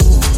you